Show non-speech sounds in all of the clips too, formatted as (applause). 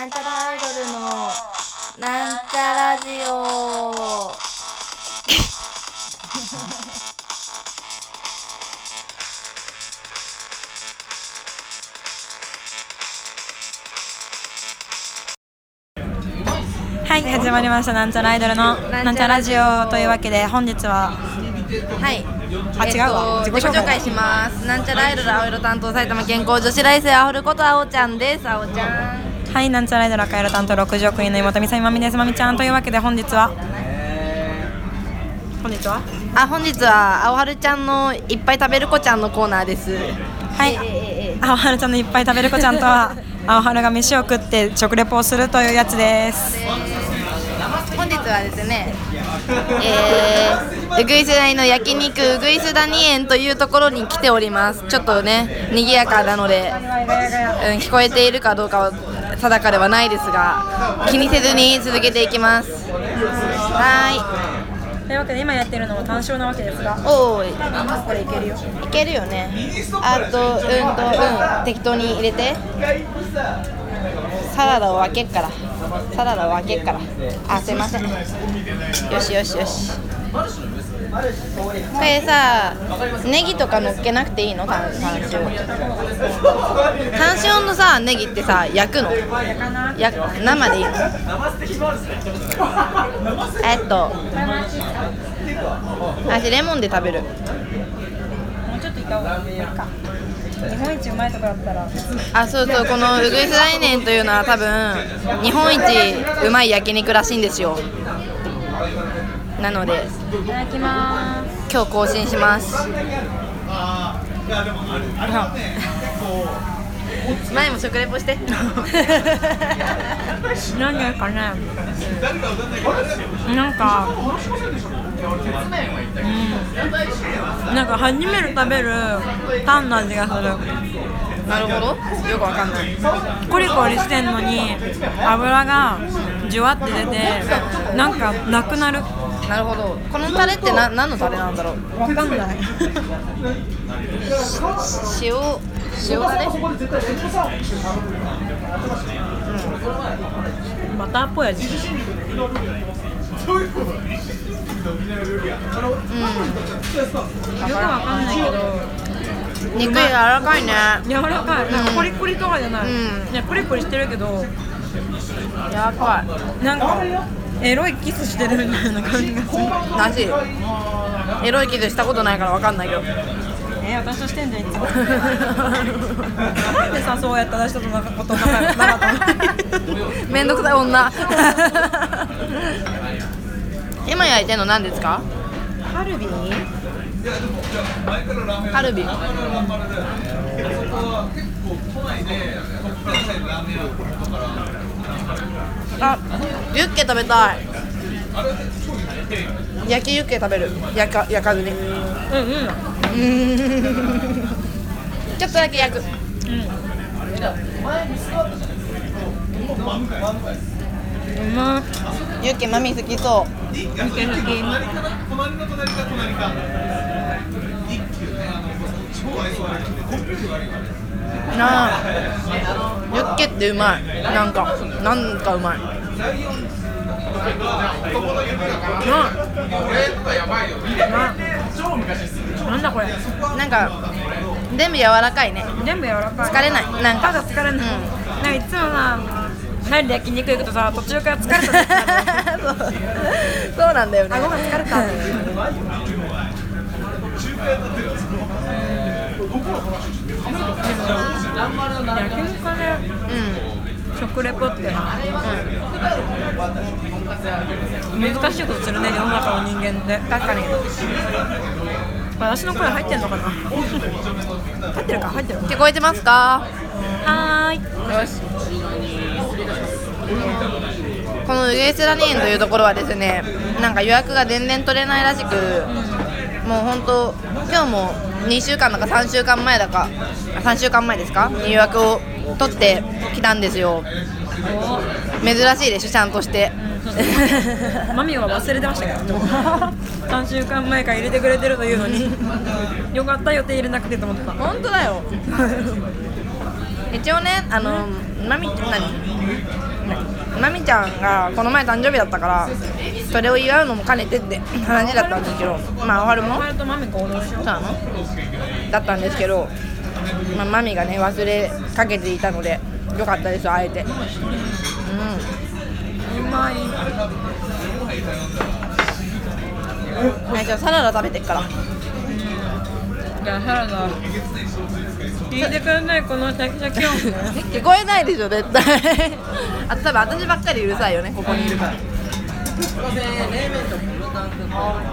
なんちゃらアイドルのなんちゃラジオ。はい始まりました。なんちゃらアイドルのなんちゃラジオというわけで本日ははい。あ違うわ。えっと自己紹介。自己紹介します。なんちゃらアイドル青色担当埼玉健康女子大生あほることあおちゃんです。あおちゃんはいなんちゃらアイドル赤色担当60億人の妹みさみまみです。まみちゃんというわけで本日は？本日は？あ本日はあおはるちゃんのいっぱい食べる子ちゃんのコーナーです。はい。青春ちゃんのいっぱい食べる子ちゃんとは (laughs) 青春が飯を食って食レポをするというやつです。本日はですねえー、うぐいす谷の焼肉うぐいす谷園というところに来ております。ちょっとね賑やかなので、うん、聞こえているかどうかは定かではないですが気にせずに続けていきます。はというわけで今やってるのも単勝なわけですがおーい。これいけるよ。いけるよね。あとうんとうん適当に入れて。サラダを分けっから。サラダを分けっから。あすいません。よしよしよしこれさネギとか乗っけなくていいの？タン塩のさネギってさ焼くの？や生でいいの？えっと私レモンで食べる。もうちょっといた方がいいか日本一うまいとこだったら。あそうそうこのウグイス来年というのは多分日本一うまい焼肉らしいんですよなのでいただきまー今日更新します。前も食レポして。何がかねなんかうん。なんか初めて食べるタンの味がする。なるほど。よくわかんない。コリコリしてんのに油がじゅわって出てなんかなくなるなるほど。このタレってな何のタレなんだろう？わかんない。塩塩タレバターっぽい味。よくわかんないけど。肉柔らかいね。柔らかい。なんかコリコリとかじゃない、うん。ねコリコリしてるけど。柔らかい。なんかエロいキスしてるみたいな感じがする。なしエロい傷したことないからわかんないけど。えー、私としてんじゃんいつもなんでさそうやった私とのこと仲良くなかったの？めんどくさい女。今焼いてんの何ですか？カルビ？カルビあユッケ食べたい。焼きユッケ食べる。焼か焼かずに。うんうん。ちょっとだけ焼く。うまユッケマミ好きそい好き好きうなあユッケってうまい。なんかなんかうまい。なんだこれ。なんか全部柔らかいね。全部柔らかい。疲れない。なんか。ただ疲れない、うん。なんかいつもさ何で焼肉行くとさ途中から疲れた (laughs) そう。そうなんだよね。顎が疲れた (laughs) う食レポってな難しいことするね世の中の人間ってん。確かに私の声入ってん。のかな入ってるか入ってる聞こえてますかはーいよしこのウエストラニーンというところはですねなん。か予約が全然取れないらしくもう本当今日も2週間だか3週間前だかあ3週間前ですか？に予約を取ってきたんですよ。珍しいでしょちゃんとして。(laughs) マミは忘れてましたけど。(laughs) 3週間前から入れてくれてるというのに (laughs) よかった予定入れなくてと思ってた。本当だよ。一応ねあのまみ何？まみちゃんがこの前誕生日だったからそれを祝うのも兼ねてって話だったんですけどまあおはるもそうなの？だったんですけど、まあ、マミがね忘れかけていたのでよかったです会えて。ううまい。んはいじゃあサラダ食べてっから。じゃあサラダ聞いてくれないこのシャキシャキ音ね聞こえないでしょ絶対。あと多分私ばっかりうるさいよねここにいるから。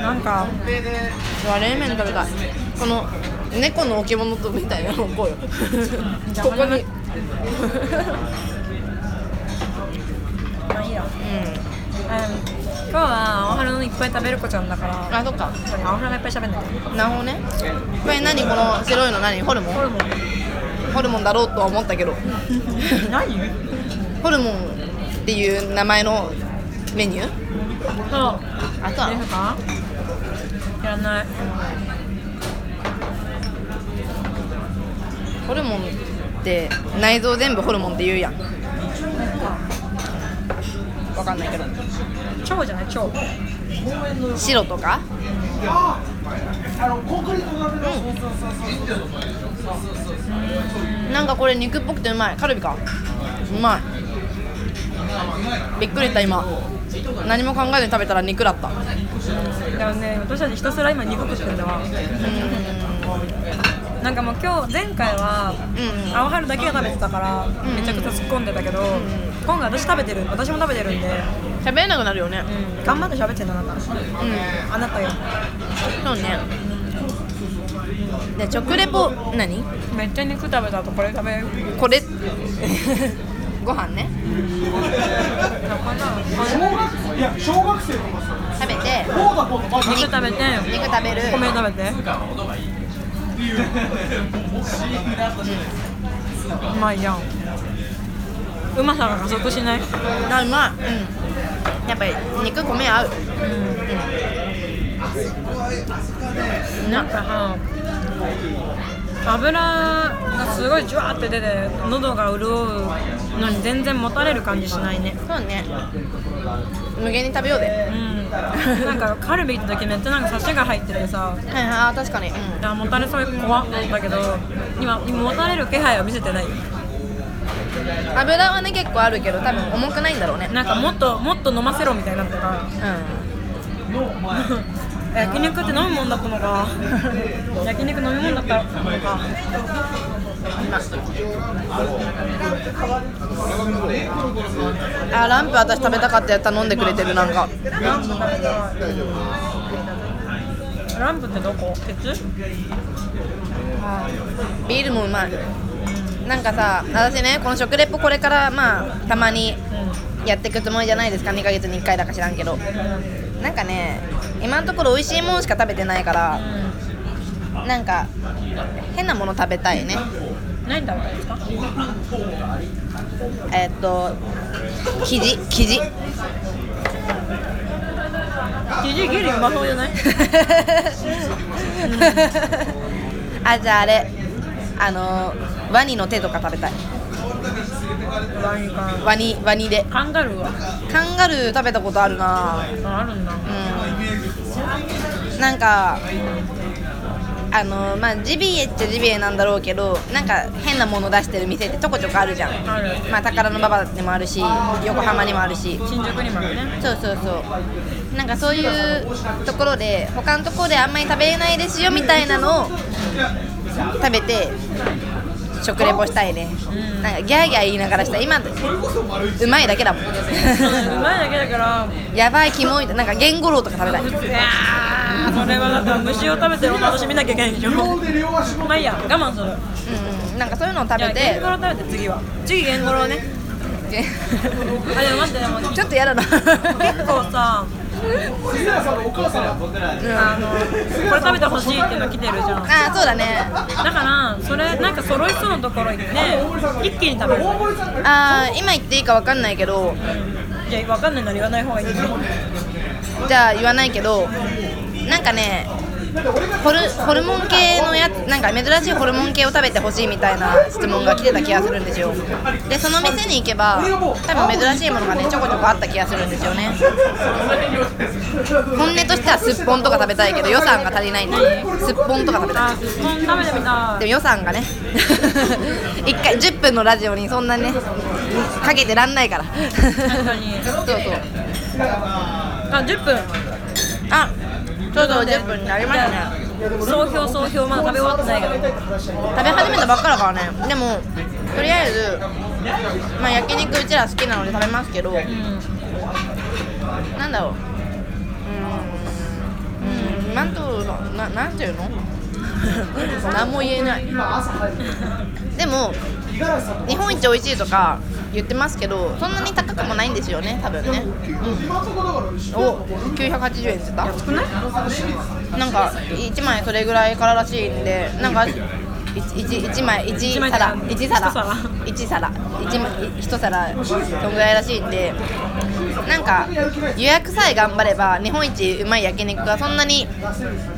なんかうわ冷麺食べたい。この猫の置物とみたいなの置こうよここに。(laughs) まあいいやう今日は青春のいっぱい食べる子ちゃんだから。んあそっか。青春がいっぱい喋んないなるほどね。これ何？この白いの何？ホルモン。ホルモン。ホルモンだろうとは思ったけど。何？ホルモンっていう名前のメニュー？そう。あそうなのですか？やらない。ホルモンって内臓全部ホルモンって言うやん。わかんないけど腸じゃない腸白とか？うん。なんかこれ肉っぽくてうまい。カルビか？うまい。びっくりした今。何も考えずに食べたら肉だった。うでもね私たちひたすら今肉食ってんだわ。なんかもう今日前回はんうん。青春だけが食べてたからん。めちゃくちゃ突っ込んでたけど今回私食べてる。私も食べてるんで、喋れなくなるよね。うん、頑張って喋ってんだあなた。うん。あなたよ。そうね。で食レポ何？めっちゃ肉食べた後これ食べるこれ？(laughs) ご飯ね。小学生。食べて。肉食べて。肉食べる。米食べて。うまいやん。うまさが加速しない？あうまい。うんやっぱり肉米合う。なんかさ油がすごいジュワーって出て喉が潤うのに全然もたれる感じしないね。そうね。無限に食べようでうん。なんかカルビ行った時めっちゃなんかサシが入っててさ。はいはいあー確かに。うん。あもたれそう怖っだけど今今もたれる気配は見せてない。よ油はね結構あるけど多分重くないんだろうね。なんかもっともっと飲ませろみたいになってた。からう焼肉って飲むもんだったのか。焼肉飲み物だったのか。んあランプ私食べたかったやつ頼んでくれてるなんか。ランプ食べたいランプってどこ？鉄ビールもうまいなんかさ私ねこの食レポこれからまあたまにやっていくつもりじゃないですか。2ヶ月に1回だか知らんけど。なんかね今のところ美味しいもんしか食べてないからなんか変なもの食べたいね。何食べたいですか？えーっと生地生地。生地ギリうまそうじゃない？(laughs) あじゃああれ。あのワニの手とか食べたい。ワニかワニワニで。カンガルーは？カンガルー食べたことあるな。ああるんだうん。なんかあのまあジビエっちゃジビエなんだろうけどなんか変なもの出してる店ってちょこちょこあるじゃん。まあ宝の馬場にもあるし横浜にもあるし。新宿にもあるね。そうそうそう。なんかそういうところで他のところであんまり食べれないですよみたいなのを食べて食レポしたいね、なんかギャーギャー言いながらした今うまいだけだもん。うまいだけだから。やばいキモいなんかゲンゴロウとか食べたい。それはだって虫を食べてる女私見なきゃいけないでしょ。まあいいや我慢する。うんうん。なんかそういうのを食べじゃあゲンてゴロウ食べて次は。次ゲンゴロウね。ゲ (laughs) あでも待ってでもちょっとやだな。結構さ杉浦さんのお母さんあのこれ食べてほしいっていうの来てるじゃん。だかあそうだね。らそれなんか揃いそうなところ行って一気に食べる。あー今言っていいかわかんないけど。いや分かんないなら言わない方がいい。ですよじゃあ言わないけど。なんかねホルホルモン系のやつなんか珍しいホルモン系を食べてほしいみたいな質問が来てた気がするんですよ。でその店に行けば多分珍しいものがねちょこちょこあった気がするんですよね。本音としてはすっぽんとか食べたいけど予算が足りないんですっぽんとか食べたい。あすっぽん食べてみたい。でも予算がね (laughs) 一回10分のラジオにそんなねかけてらんないから。(laughs) そうそう。あ10分。あそうそう10分になりましたね。総評総評まだ食べ終わってないけど食べ始めたばっかだからね。でもとりあえずまあ焼肉うちら好きなので食べますけど、なんだろう。うーん。うーん。なんとのななんていうの？(laughs) 何も言えない。でも日本一美味しいとか言ってますけどそんなに高くもないんですよね多分ね。お980円って言った？少ない？なんか1枚それぐらいかららしいんでなんか 1, 枚1枚皿。って1皿。一皿。1皿。1枚1皿。そんぐらいらしいんで。なんか予約さえ頑張れば日本一うまい焼肉がそんなに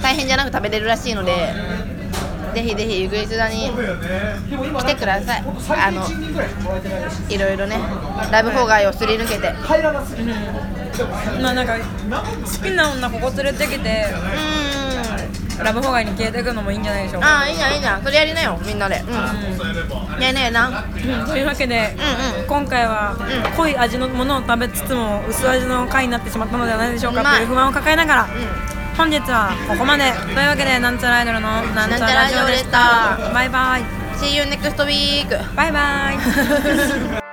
大変じゃなく食べれるらしいのでぜひぜひゆぐりすだに来てください。あのいろいろねラブホ街をすり抜けて。うまあなんか好きな女ここ連れてきてーん。ラブホ街に消えていくのもいいんじゃないでしょうか。ああいいじゃんいいじゃんそれやりなよみんなで。うん。ねえねえな。うん。というわけで、うんうん。今回はうん濃い味のものを食べつつも薄味の回になってしまったのではないでしょうか。という不満を抱えながら、う本日はここまで。というわけでなんちゃらアイドルのなんちゃらラジオでした。なんちゃらラジオでした。バイバイ。See you next week バイバイ